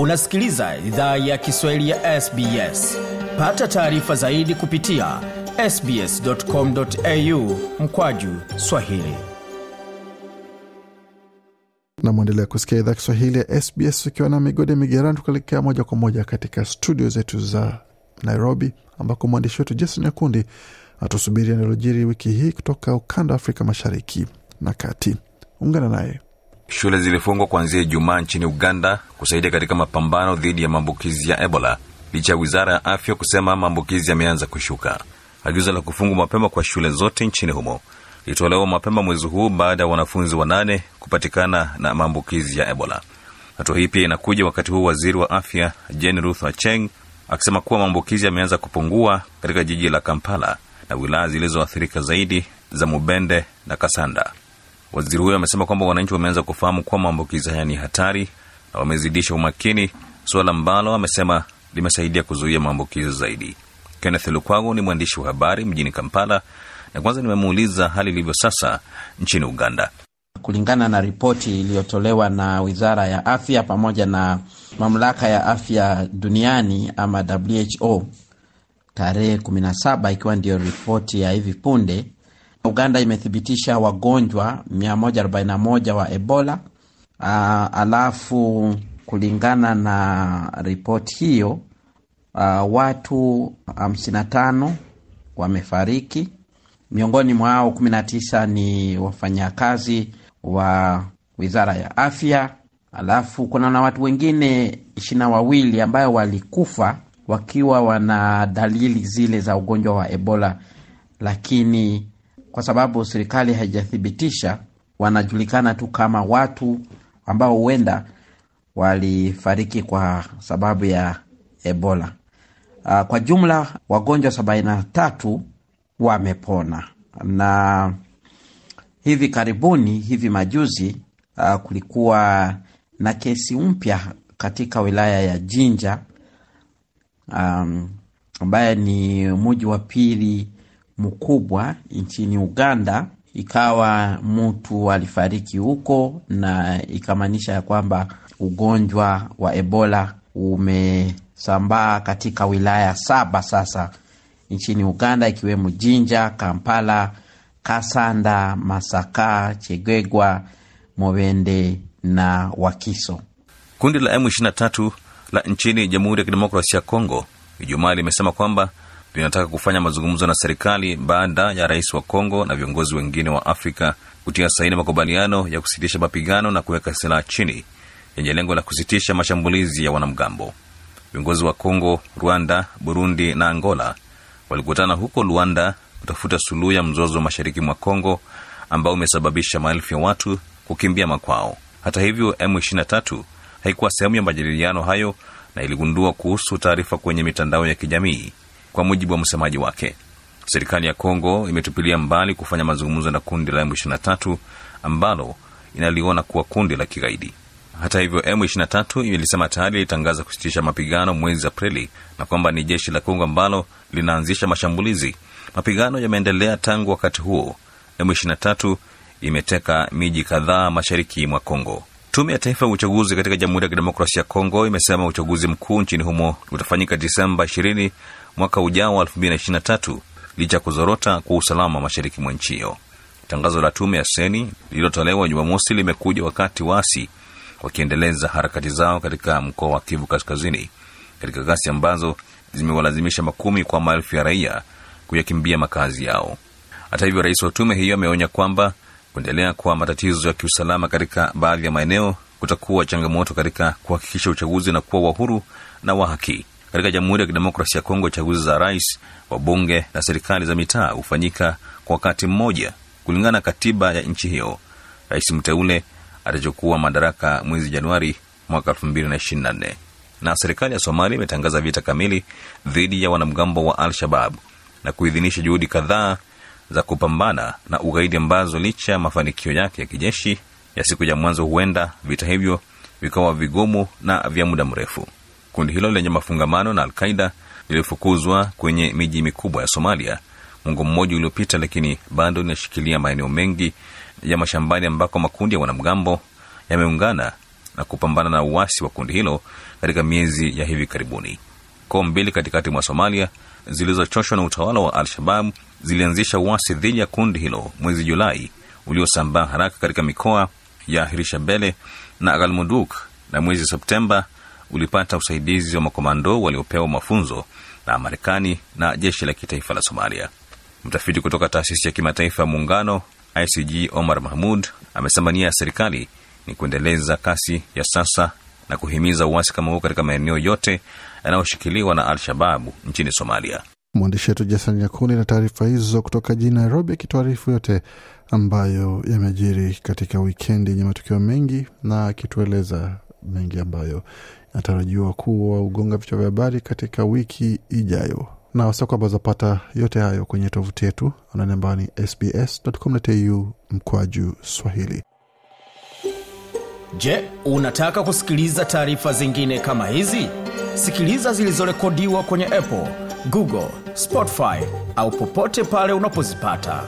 unasikiliza idhaa ya kiswahili ya sbs pata taarifa zaidi kupitia sbscomau mkwaju swahili na mwendelea kusikia idhaa Kiswahili ya SBS ukiwa na migode migerani, tukaelekea moja kwa moja katika studio zetu za Nairobi, ambako mwandishi wetu Jason Nyakundi atusubiri analojiri wiki hii kutoka ukanda wa Afrika mashariki na kati. Ungana naye. Shule zilifungwa kuanzia Ijumaa nchini Uganda kusaidia katika mapambano dhidi ya maambukizi ya Ebola licha ya wizara ya afya kusema maambukizi yameanza kushuka. Agizo la kufungwa mapema kwa shule zote nchini humo lilitolewa mapema mwezi huu baada ya wanafunzi wanane kupatikana na maambukizi ya Ebola. Hatua hii pia inakuja wakati huu waziri wa afya Jane Ruth Acheng akisema kuwa maambukizi yameanza kupungua katika jiji la Kampala na wilaya zilizoathirika zaidi za Mubende na Kasanda. Waziri huyo amesema kwamba wananchi wameanza kufahamu kuwa maambukizi haya ni hatari na wamezidisha umakini, suala ambalo amesema limesaidia kuzuia maambukizi zaidi. Kenneth Lukwago ni mwandishi wa habari mjini Kampala, na kwanza nimemuuliza hali ilivyo sasa nchini Uganda. Kulingana na ripoti iliyotolewa na wizara ya afya pamoja na mamlaka ya afya duniani ama WHO tarehe 17 ikiwa ndio ripoti ya hivi punde, Uganda imethibitisha wagonjwa 141 wa Ebola. Aa, alafu kulingana na ripoti hiyo uh, watu 55 wamefariki, miongoni mwao 19 ni wafanyakazi wa wizara ya afya. Alafu kuna na watu wengine ishirini na wawili ambayo walikufa wakiwa wana dalili zile za ugonjwa wa Ebola, lakini kwa sababu serikali haijathibitisha, wanajulikana tu kama watu ambao huenda walifariki kwa sababu ya Ebola. Uh, kwa jumla wagonjwa sabini na tatu wamepona, na hivi karibuni, hivi majuzi, uh, kulikuwa na kesi mpya katika wilaya ya Jinja um, ambaye ni mji wa pili mkubwa nchini Uganda. Ikawa mtu alifariki huko, na ikamaanisha ya kwamba ugonjwa wa Ebola umesambaa katika wilaya saba sasa nchini Uganda, ikiwemo Jinja, Kampala, Kasanda, Masaka, Chegegwa, Mobende na Wakiso. Kundi la M23 la nchini Jamhuri ya Kidemokrasia ya Kongo Ijumaa limesema kwamba linataka kufanya mazungumzo na serikali baada ya rais wa Kongo na viongozi wengine wa Afrika kutia saini makubaliano ya kusitisha mapigano na kuweka silaha chini yenye lengo la kusitisha mashambulizi ya wanamgambo. Viongozi wa Kongo, Rwanda, Burundi na Angola walikutana huko Luanda kutafuta suluhu ya mzozo wa mashariki mwa Kongo ambao umesababisha maelfu ya watu kukimbia makwao. Hata hivyo, M23 haikuwa sehemu ya majadiliano hayo na iligundua kuhusu taarifa kwenye mitandao ya kijamii. Kwa mujibu wa msemaji wake, serikali ya Kongo imetupilia mbali kufanya mazungumzo na kundi la M23 ambalo inaliona kuwa kundi la kigaidi. Hata hivyo, M23 ilisema tayari ilitangaza kusitisha mapigano mwezi Aprili na kwamba ni jeshi la Kongo ambalo linaanzisha mashambulizi. Mapigano yameendelea tangu wakati huo. M23 imeteka miji kadhaa mashariki mwa Kongo. Tume ya Taifa ya Uchaguzi katika Jamhuri ya Kidemokrasia ya Kongo imesema uchaguzi mkuu nchini humo utafanyika Disemba 20 mwaka ujao wa 2023 licha ya kuzorota kwa usalama mashariki mwa nchi hiyo. Tangazo la tume ya Seni lililotolewa Jumamosi limekuja wakati waasi wakiendeleza harakati zao katika mkoa wa Kivu Kaskazini, katika ghasia ambazo zimewalazimisha makumi kwa maelfu ya raia kuyakimbia makazi yao. Hata hivyo, rais wa tume hiyo ameonya kwamba kuendelea kwa matatizo ya kiusalama katika baadhi ya maeneo kutakuwa changamoto katika kuhakikisha uchaguzi na kuwa wa huru na wa haki. Katika Jamhuri ya Kidemokrasia ya Kongo, chaguzi za rais, wabunge na serikali za mitaa hufanyika kwa wakati mmoja kulingana na katiba ya nchi hiyo. Rais mteule atachukua madaraka mwezi Januari mwaka 2024 na serikali ya Somalia imetangaza vita kamili dhidi ya wanamgambo wa Al-Shabab na kuidhinisha juhudi kadhaa za kupambana na ugaidi ambazo licha ya mafanikio yake ya kijeshi ya siku ya mwanzo, huenda vita hivyo vikawa vigumu na vya muda mrefu. Kundi hilo lenye mafungamano na Alqaida lilifukuzwa kwenye miji mikubwa ya Somalia mwongo mmoja uliopita, lakini bado linashikilia maeneo mengi ya mashambani ambako makundi ya wanamgambo yameungana na kupambana na uasi wa kundi hilo katika miezi ya hivi karibuni. Koo mbili katikati mwa Somalia zilizochoshwa na utawala wa Al-Shabab zilianzisha uasi dhidi ya kundi hilo mwezi Julai uliosambaa haraka katika mikoa ya Hirshabelle na Galmudug, na mwezi Septemba ulipata usaidizi wa makomando waliopewa mafunzo na Marekani na jeshi la kitaifa la Somalia. Mtafiti kutoka taasisi ya kimataifa ya muungano ICG Omar Mahmud amesema nia ya serikali ni kuendeleza kasi ya sasa na kuhimiza uasi kama huo katika maeneo yote yanayoshikiliwa na Al-Shababu nchini Somalia. Mwandishi wetu Jason Nyakuni na taarifa hizo kutoka jijini Nairobi, akituarifu yote ambayo yamejiri katika wikendi yenye matukio mengi na akitueleza mengi ambayo yanatarajiwa kuwa ugonga vichwa vya habari katika wiki ijayo na wasa kwamba yote hayo kwenye tovuti yetu anani ambayo ni sbs.com.au mkwaju Swahili. Je, unataka kusikiliza taarifa zingine kama hizi? Sikiliza zilizorekodiwa kwenye Apple, Google, Spotify au popote pale unapozipata.